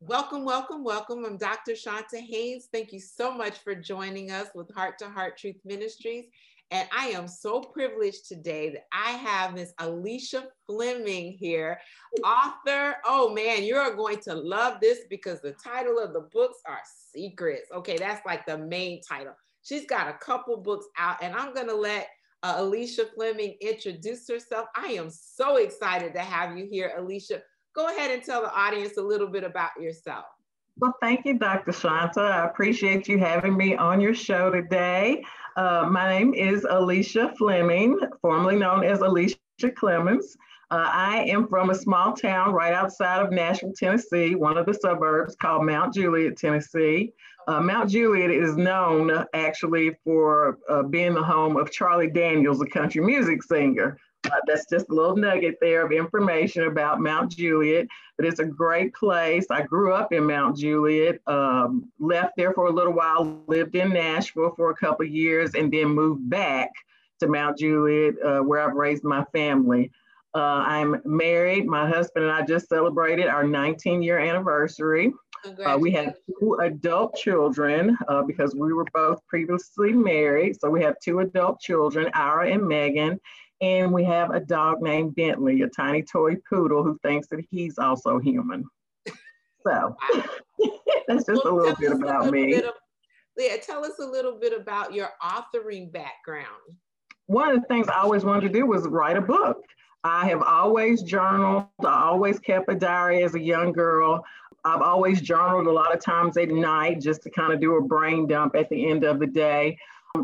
Welcome, welcome, welcome. I'm Dr. Shanta Hayes. Thank you so much for joining us with Heart to Heart Truth Ministries. And I am so privileged today that I have Miss Alicia Fleming here, author. Oh man, you're going to love this because the title of the books are Secrets. Okay, that's like the main title. She's got a couple books out, and I'm going to let uh, Alicia Fleming introduce herself. I am so excited to have you here, Alicia. Go ahead and tell the audience a little bit about yourself. Well, thank you, Dr. Shanta. I appreciate you having me on your show today. Uh, my name is Alicia Fleming, formerly known as Alicia Clemens. Uh, I am from a small town right outside of Nashville, Tennessee, one of the suburbs called Mount Juliet, Tennessee. Uh, Mount Juliet is known actually for uh, being the home of Charlie Daniels, a country music singer. Uh, that's just a little nugget there of information about Mount Juliet, but it's a great place. I grew up in Mount Juliet, um, left there for a little while, lived in Nashville for a couple years, and then moved back to Mount Juliet, uh, where I've raised my family. Uh, I'm married. My husband and I just celebrated our 19 year anniversary. Uh, we have two adult children uh, because we were both previously married. So we have two adult children, Ira and Megan. And we have a dog named Bentley, a tiny toy poodle who thinks that he's also human. So that's just well, a little bit about little me. Bit of, yeah, tell us a little bit about your authoring background. One of the things I always wanted to do was write a book. I have always journaled, I always kept a diary as a young girl. I've always journaled a lot of times at night just to kind of do a brain dump at the end of the day.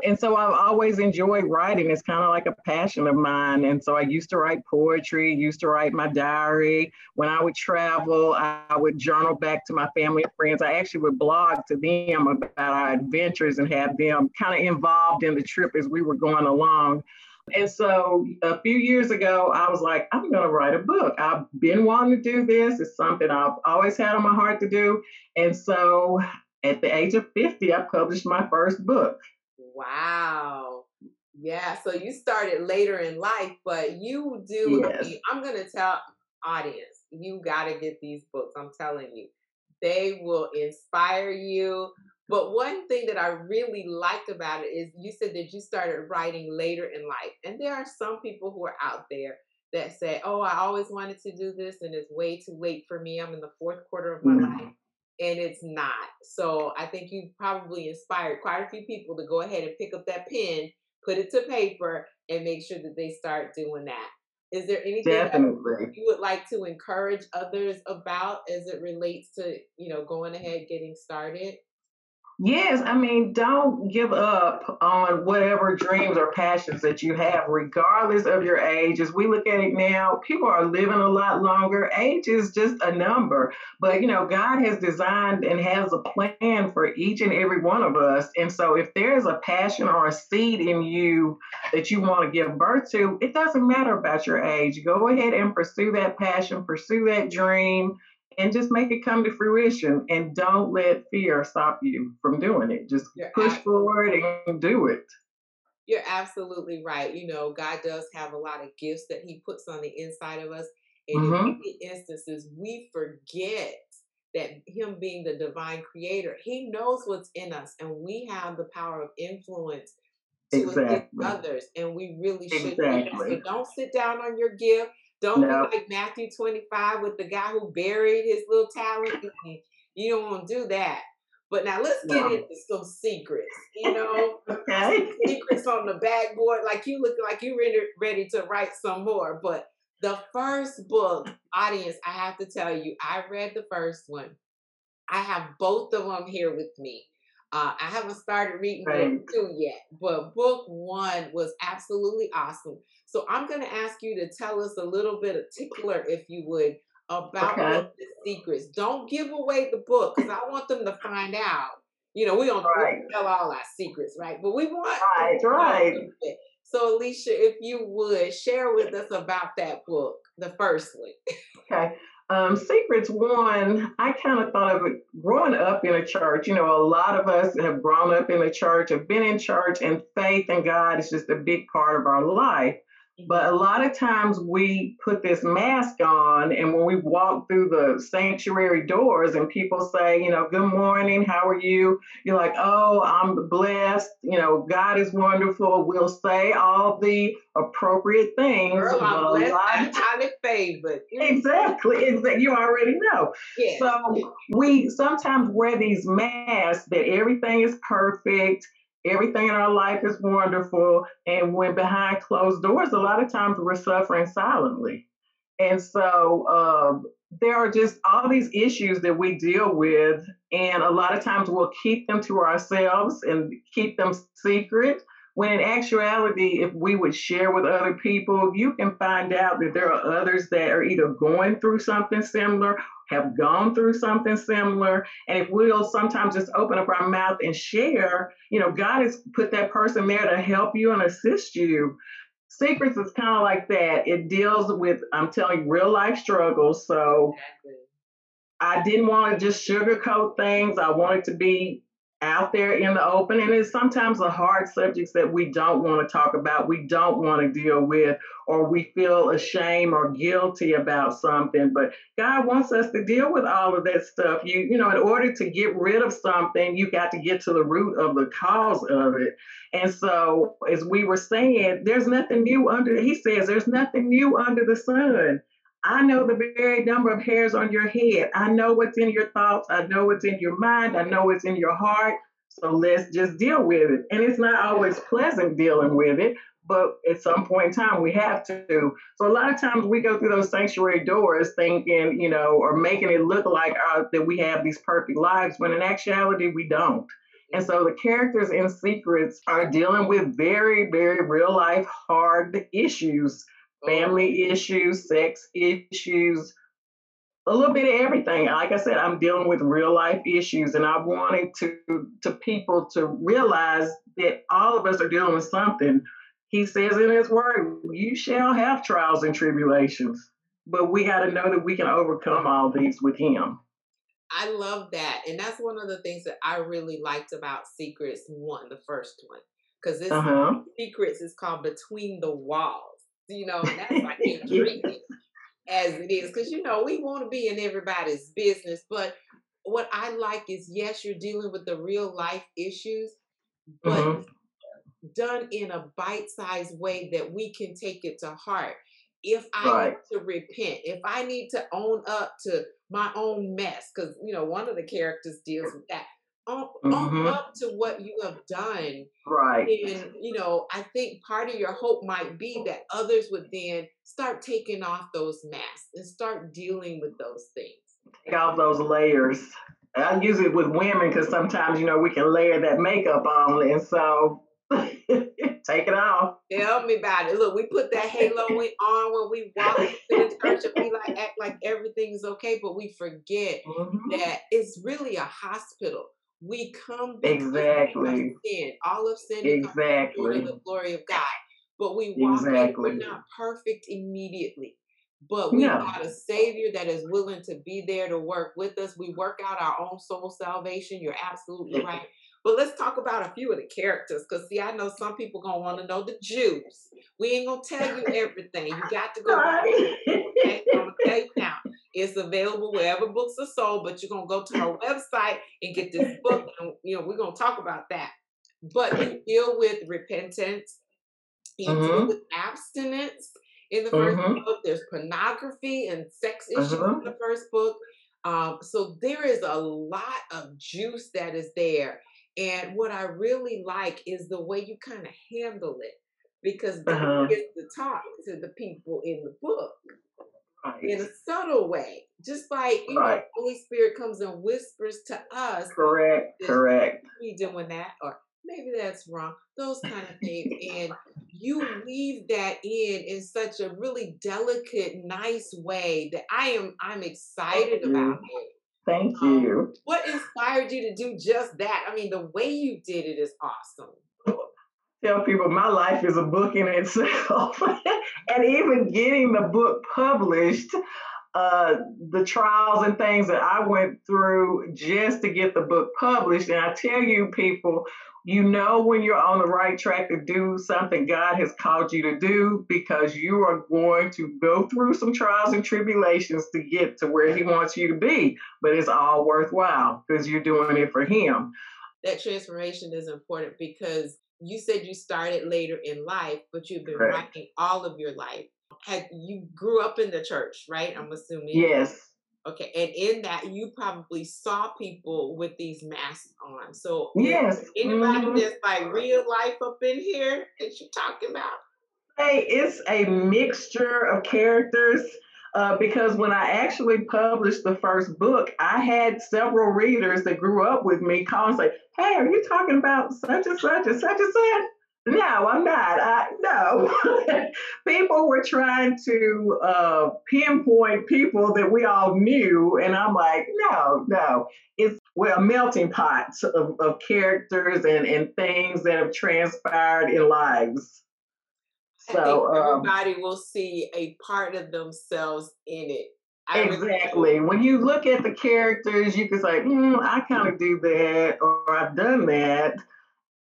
And so I've always enjoyed writing. It's kind of like a passion of mine. And so I used to write poetry, used to write my diary. When I would travel, I would journal back to my family and friends. I actually would blog to them about our adventures and have them kind of involved in the trip as we were going along. And so a few years ago, I was like, I'm going to write a book. I've been wanting to do this. It's something I've always had on my heart to do. And so at the age of 50, I published my first book. Wow. Yeah. So you started later in life, but you do. Yes. I mean, I'm going to tell audience, you got to get these books. I'm telling you, they will inspire you. But one thing that I really liked about it is you said that you started writing later in life. And there are some people who are out there that say, Oh, I always wanted to do this and it's way too late for me. I'm in the fourth quarter of my mm-hmm. life and it's not. So I think you probably inspired quite a few people to go ahead and pick up that pen, put it to paper, and make sure that they start doing that. Is there anything Definitely. you would like to encourage others about as it relates to, you know, going ahead getting started? Yes, I mean, don't give up on whatever dreams or passions that you have, regardless of your age. As we look at it now, people are living a lot longer. Age is just a number, but you know, God has designed and has a plan for each and every one of us. And so, if there's a passion or a seed in you that you want to give birth to, it doesn't matter about your age. Go ahead and pursue that passion, pursue that dream and just make it come to fruition and don't let fear stop you from doing it. Just You're push forward and do it. You're absolutely right. You know, God does have a lot of gifts that He puts on the inside of us. And mm-hmm. in many instances, we forget that Him being the divine creator, He knows what's in us, and we have the power of influence to exactly. others. And we really should. Exactly. So don't sit down on your gift. Don't no. be like Matthew 25 with the guy who buried his little talent. You don't want to do that. But now let's get no. into some secrets. You know, okay. secrets on the backboard. Like you look like you ready ready to write some more. But the first book, audience, I have to tell you, I read the first one. I have both of them here with me. Uh, I haven't started reading book two yet, but book one was absolutely awesome. So I'm going to ask you to tell us a little bit of tickler, if you would, about okay. the secrets. Don't give away the book because I want them to find out. You know, we don't right. tell all our secrets, right? But we want right, right. So, Alicia, if you would share with us about that book, the first one. okay. Um, Secrets one, I kind of thought of it growing up in a church. You know, a lot of us have grown up in a church, have been in church, and faith in God is just a big part of our life. But a lot of times we put this mask on, and when we walk through the sanctuary doors and people say, you know, good morning, how are you? You're like, oh, I'm blessed. You know, God is wonderful. We'll say all the appropriate things. Girl, I'm blessed highly favored. Exactly. Exactly. You already know. Yes. So we sometimes wear these masks that everything is perfect everything in our life is wonderful. And when behind closed doors, a lot of times we're suffering silently. And so um, there are just all these issues that we deal with. And a lot of times we'll keep them to ourselves and keep them secret. When in actuality, if we would share with other people, you can find out that there are others that are either going through something similar have gone through something similar. And if we'll sometimes just open up our mouth and share, you know, God has put that person there to help you and assist you. Secrets is kind of like that. It deals with, I'm telling you, real life struggles. So. I didn't want to just sugarcoat things. I wanted to be out there in the open. And it's sometimes the hard subjects that we don't want to talk about, we don't want to deal with, or we feel ashamed or guilty about something. But God wants us to deal with all of that stuff. You, you know, in order to get rid of something, you got to get to the root of the cause of it. And so, as we were saying, there's nothing new under, he says, there's nothing new under the sun. I know the very number of hairs on your head. I know what's in your thoughts. I know what's in your mind. I know what's in your heart. So let's just deal with it. And it's not always pleasant dealing with it, but at some point in time, we have to. So a lot of times we go through those sanctuary doors thinking, you know, or making it look like uh, that we have these perfect lives, when in actuality, we don't. And so the characters in Secrets are dealing with very, very real life hard issues family issues, sex issues, a little bit of everything. Like I said, I'm dealing with real life issues, and I wanted to to people to realize that all of us are dealing with something. He says in His Word, "You shall have trials and tribulations," but we got to know that we can overcome all these with Him. I love that, and that's one of the things that I really liked about Secrets One, the first one, because this uh-huh. Secrets is called Between the Walls you know, that's why I can't treat it as it is. Because, you know, we want to be in everybody's business. But what I like is, yes, you're dealing with the real life issues, but mm-hmm. done in a bite sized way that we can take it to heart. If I right. need to repent, if I need to own up to my own mess, because, you know, one of the characters deals with that own, mm-hmm. up to what you have done. Right. And, you know, I think part of your hope might be that others would then start taking off those masks and start dealing with those things. Take off those layers. I use it with women because sometimes, you know, we can layer that makeup on. And so take it off. Tell me about it. Look, we put that halo on when we walk into church and we like act like everything's okay, but we forget mm-hmm. that it's really a hospital we come exactly sin. All of sin exactly the glory of God. But we walk exactly. in, we're not perfect immediately. But we no. got a savior that is willing to be there to work with us. We work out our own soul salvation. You're absolutely right. But let's talk about a few of the characters, because see, I know some people gonna want to know the Jews. We ain't gonna tell you everything. You got to go. Right. Okay, I'm gonna tell you now. It's available wherever books are sold, but you're gonna go to our website and get this book, and you know we're gonna talk about that. But you deal with repentance, you mm-hmm. deal with abstinence in the 1st mm-hmm. book. There's pornography and sex issues mm-hmm. in the first book. Um, so there is a lot of juice that is there. And what I really like is the way you kind of handle it because God uh-huh. gets to talk to the people in the book right. in a subtle way. Just like you right. know, Holy Spirit comes and whispers to us. Correct. Correct. We doing that, or maybe that's wrong. Those kind of things, and you weave that in in such a really delicate, nice way that I am I'm excited about it. Thank um, you. What inspired you to do just that? I mean, the way you did it is awesome. Tell people my life is a book in itself. and even getting the book published, uh, the trials and things that I went through just to get the book published. And I tell you, people, you know when you're on the right track to do something God has called you to do because you are going to go through some trials and tribulations to get to where He wants you to be. But it's all worthwhile because you're doing it for Him. That transformation is important because you said you started later in life, but you've been right. writing all of your life. Had you grew up in the church, right? I'm assuming. Yes. Okay, and in that you probably saw people with these masks on. So yes, anybody mm-hmm. that's like real life up in here that you're talking about? Hey, it's a mixture of characters. Uh, because when I actually published the first book, I had several readers that grew up with me call and say, "Hey, are you talking about such and such and such and such?" No, I'm not. I, no. people were trying to uh, pinpoint people that we all knew, and I'm like, no, no. It's well, melting pots of, of characters and, and things that have transpired in lives. So um, everybody um, will see a part of themselves in it. I exactly. Really when you look at the characters, you can say, mm, I kind of do that, or I've done that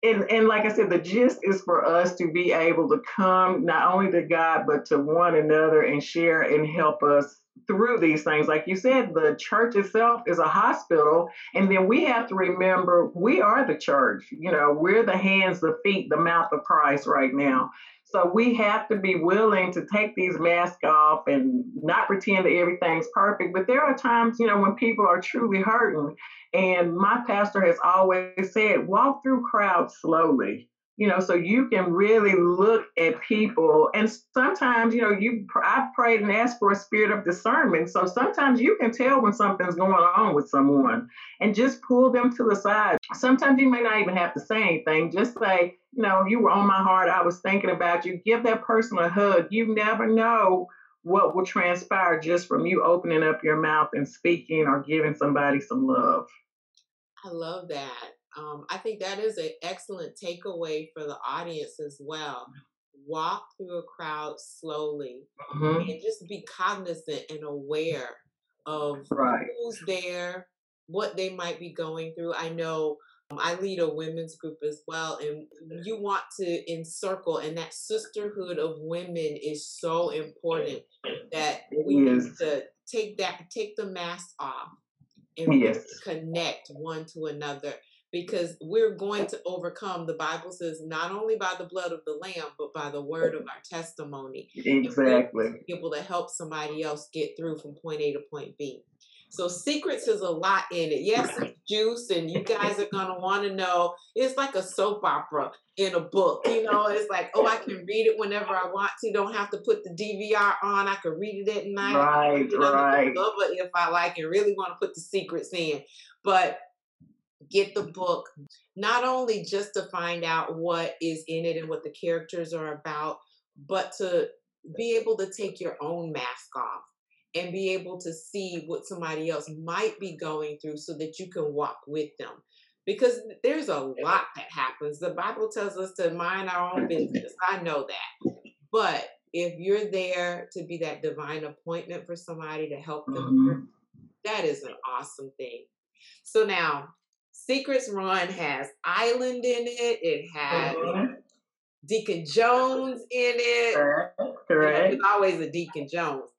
and, and like I said, the gist is for us to be able to come not only to God, but to one another and share and help us through these things. Like you said, the church itself is a hospital. And then we have to remember we are the church. You know, we're the hands, the feet, the mouth of Christ right now. So we have to be willing to take these masks off and not pretend that everything's perfect. But there are times, you know, when people are truly hurting. And my pastor has always said, walk through crowds slowly. You know so you can really look at people. And sometimes you know you i've prayed and asked for a spirit of discernment. So sometimes you can tell when something's going on with someone and just pull them to the side. Sometimes you may not even have to say anything. Just say you know you were on my heart i was thinking about you give that person a hug you never know what will transpire just from you opening up your mouth and speaking or giving somebody some love i love that um, I think that is an excellent takeaway for the audience as well. Walk through a crowd slowly mm-hmm. and just be cognizant and aware of right. who's there, what they might be going through. I know Um, I lead a women's group as well, and you want to encircle, and that sisterhood of women is so important that we need to take that, take the mask off and yes. connect one to another because we're going to overcome. The Bible says not only by the blood of the Lamb, but by the word of our testimony. Exactly. able to help somebody else get through from point A to point B. So secrets is a lot in it. Yes, it's juice, and you guys are gonna want to know. It's like a soap opera in a book. You know, it's like, oh, I can read it whenever I want to. Don't have to put the DVR on. I can read it at night. Right, right. But if I like and really want to put the secrets in, but get the book, not only just to find out what is in it and what the characters are about, but to be able to take your own mask off and be able to see what somebody else might be going through so that you can walk with them. Because there's a lot that happens. The Bible tells us to mind our own business. I know that. But if you're there to be that divine appointment for somebody to help them, mm-hmm. that is an awesome thing. So now Secrets Run has Island in it. It has mm-hmm. Deacon Jones in it. Correct. Correct. You know, always a Deacon Jones.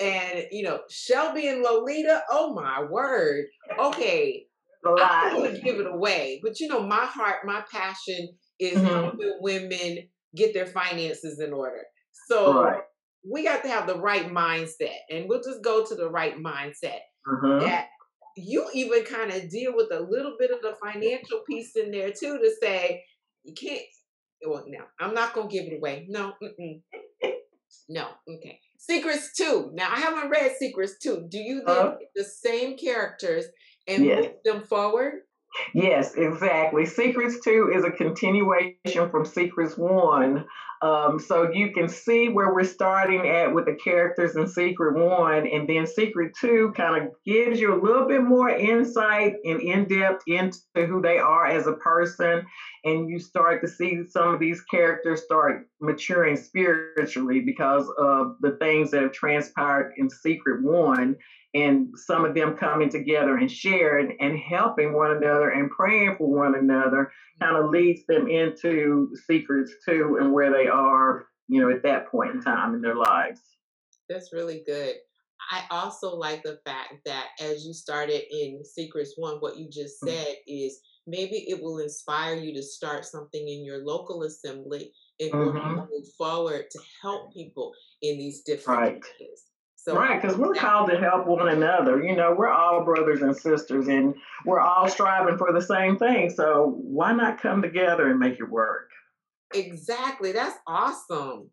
And you know, Shelby and Lolita, oh my word. Okay. I want give it away. But you know, my heart, my passion is mm-hmm. helping women get their finances in order. So right. we got to have the right mindset. And we'll just go to the right mindset. Mm-hmm. That you even kind of deal with a little bit of the financial piece in there too to say you can't well no i'm not gonna give it away no no okay secrets 2 now i haven't read secrets 2 do you then uh, the same characters and yes. move them forward Yes, exactly. Secrets 2 is a continuation from Secrets 1. Um, so you can see where we're starting at with the characters in Secret 1, and then Secret 2 kind of gives you a little bit more insight and in depth into who they are as a person. And you start to see some of these characters start maturing spiritually because of the things that have transpired in Secret 1 and some of them coming together and sharing and helping one another and praying for one another kind of leads them into secrets two and where they are you know at that point in time in their lives that's really good i also like the fact that as you started in secrets one what you just mm. said is maybe it will inspire you to start something in your local assembly in mm-hmm. to move forward to help people in these different right. areas so, right, because we're called to help one another. You know, we're all brothers and sisters, and we're all striving for the same thing. So why not come together and make it work? Exactly. That's awesome.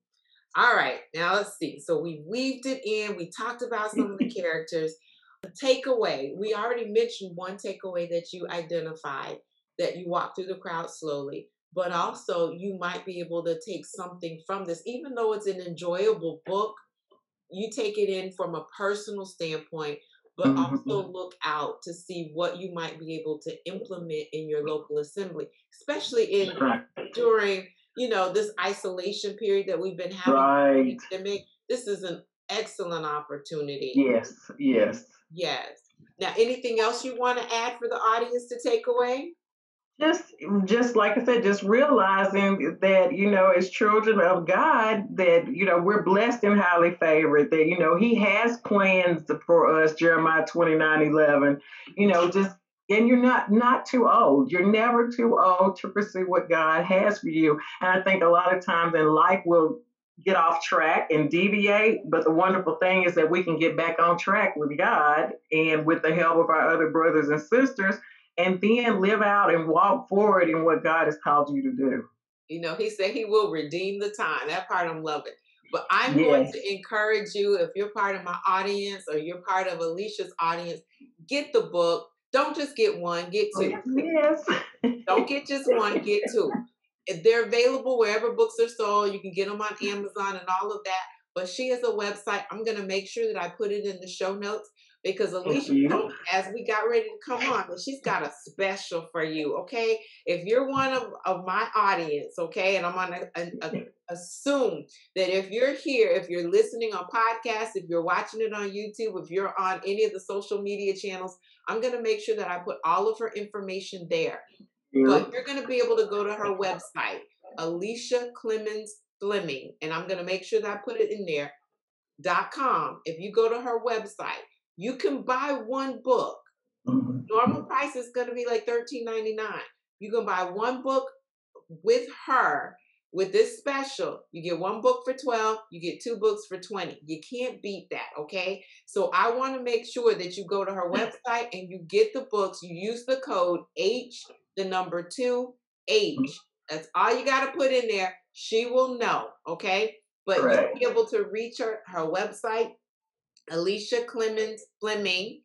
All right, now let's see. So we weaved it in. We talked about some of the characters. Takeaway. We already mentioned one takeaway that you identified that you walk through the crowd slowly, but also you might be able to take something from this, even though it's an enjoyable book you take it in from a personal standpoint, but mm-hmm. also look out to see what you might be able to implement in your local assembly, especially in right. during you know this isolation period that we've been having. Right. Pandemic. This is an excellent opportunity. Yes. Yes. Yes. Now, anything else you want to add for the audience to take away? Just just like i said just realizing that you know as children of god that you know we're blessed and highly favored that you know he has plans for us jeremiah 29 11 you know just and you're not not too old. You're never too old to pursue what god has for you. And i think a lot of times in life we'll get off track and deviate but the wonderful thing is that we can get back on track with god and with the help of our other brothers and sisters and then live out and walk forward in what God has called you to do. You know, He said He will redeem the time. That part I'm loving. But I'm yes. going to encourage you, if you're part of my audience or you're part of Alicia's audience, get the book. Don't just get one, get oh, two. Yes. Don't get just one, get two. If they're available wherever books are sold, you can get them on Amazon and all of that. But she has a website. I'm going to make sure that I put it in the show notes because Alicia, mm-hmm. as we got ready to come on, she's got a special for you. Okay, if you're one of, of my audience, okay, and I'm gonna assume that if you're here, if you're listening on podcast, if you're watching it on YouTube, if you're on any of the social media channels, I'm gonna make sure that I put all of her information there. Mm-hmm. But you're gonna be able to go to her website, Alicia Clemens Fleming, and I'm gonna make sure that I put it in there. Dot com. If you go to her website, you can buy one book. Mm-hmm. Normal price is going to be like $13.99. You can buy one book with her with this special. You get one book for 12, you get two books for 20. You can't beat that, okay? So I want to make sure that you go to her website and you get the books. You use the code H, the number 2, H. Mm-hmm. That's all you got to put in there. She will know, okay? But right. you'll be able to reach her her website Alicia Clemens Fleming.com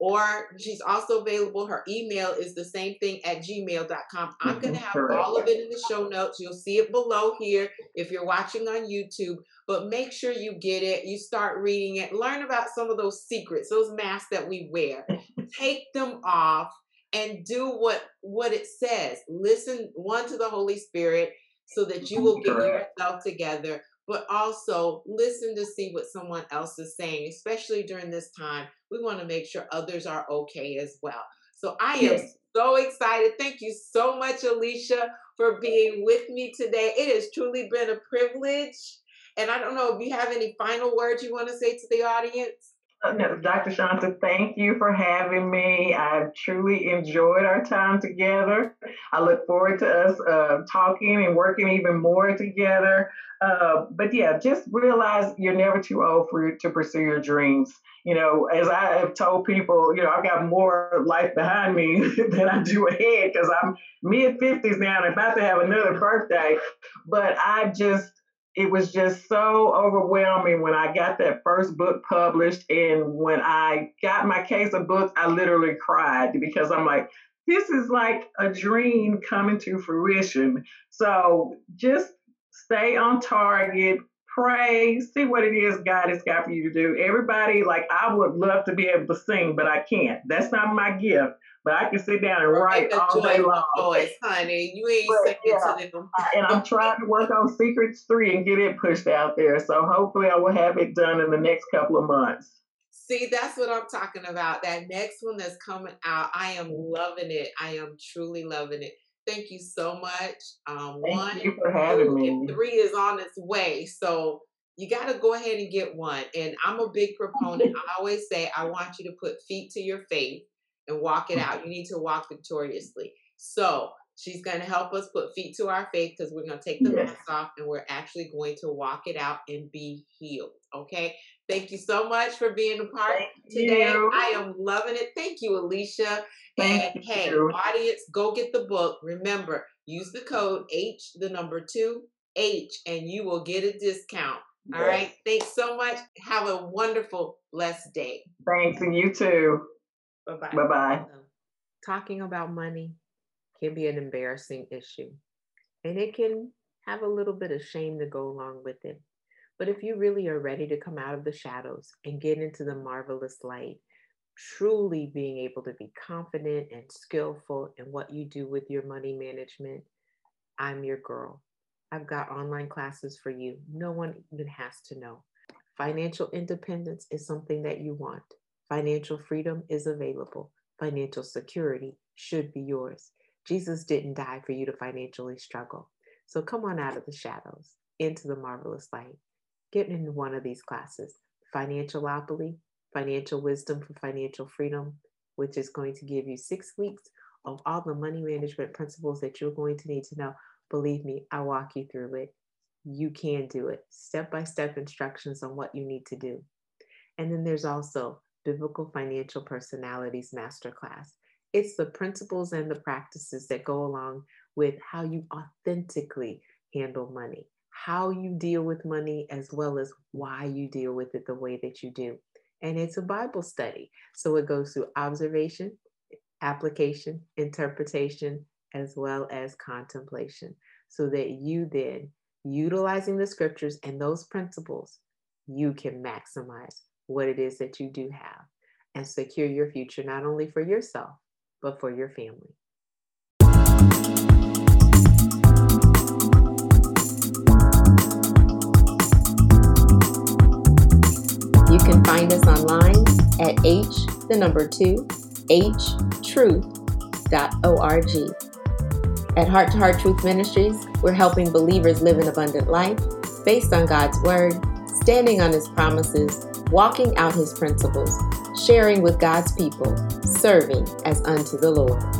or she's also available. Her email is the same thing at gmail.com. I'm going to mm-hmm. have Correct. all of it in the show notes. You'll see it below here if you're watching on YouTube. But make sure you get it. You start reading it. Learn about some of those secrets, those masks that we wear. Take them off and do what what it says. Listen one to the Holy Spirit so that you will get yourself together but also listen to see what someone else is saying, especially during this time. We want to make sure others are okay as well. So I am so excited. Thank you so much, Alicia, for being with me today. It has truly been a privilege. And I don't know if you have any final words you want to say to the audience. No, Dr. Shanta, thank you for having me. I've truly enjoyed our time together. I look forward to us uh, talking and working even more together. Uh, but yeah, just realize you're never too old for to pursue your dreams. You know, as I have told people, you know, I've got more life behind me than I do ahead because I'm mid 50s now and about to have another birthday. But I just it was just so overwhelming when I got that first book published. And when I got my case of books, I literally cried because I'm like, this is like a dream coming to fruition. So just stay on target, pray, see what it is God has got for you to do. Everybody, like, I would love to be able to sing, but I can't. That's not my gift. But I can sit down and write all day long. Voice, honey, you ain't but, yeah, to them. and I'm trying to work on Secrets Three and get it pushed out there. So hopefully, I will have it done in the next couple of months. See, that's what I'm talking about. That next one that's coming out, I am loving it. I am truly loving it. Thank you so much. Um, Thank one, you for having two, me. three is on its way. So you got to go ahead and get one. And I'm a big proponent. I always say, I want you to put feet to your faith and walk it mm. out. You need to walk victoriously. So She's going to help us put feet to our faith because we're going to take the yes. mask off and we're actually going to walk it out and be healed. Okay. Thank you so much for being a part Thank today. You. I am loving it. Thank you, Alicia. Thank and you. hey, audience, go get the book. Remember, use the code H, the number two, H, and you will get a discount. All yes. right. Thanks so much. Have a wonderful, blessed day. Thanks. And you too. Bye bye. Bye bye. Talking about money can be an embarrassing issue. And it can have a little bit of shame to go along with it. But if you really are ready to come out of the shadows and get into the marvelous light, truly being able to be confident and skillful in what you do with your money management, I'm your girl. I've got online classes for you. No one even has to know. Financial independence is something that you want. Financial freedom is available. Financial security should be yours. Jesus didn't die for you to financially struggle. So come on out of the shadows into the marvelous light. Get into one of these classes Financialopoly, Financial Wisdom for Financial Freedom, which is going to give you six weeks of all the money management principles that you're going to need to know. Believe me, I walk you through it. You can do it. Step by step instructions on what you need to do. And then there's also Biblical Financial Personalities Masterclass. It's the principles and the practices that go along with how you authentically handle money, how you deal with money, as well as why you deal with it the way that you do. And it's a Bible study. So it goes through observation, application, interpretation, as well as contemplation, so that you then, utilizing the scriptures and those principles, you can maximize what it is that you do have and secure your future, not only for yourself, but for your family. You can find us online at h the number two htruth.org. At Heart to Heart Truth Ministries, we're helping believers live an abundant life based on God's Word, standing on His promises, walking out His principles, sharing with God's people, serving as unto the Lord.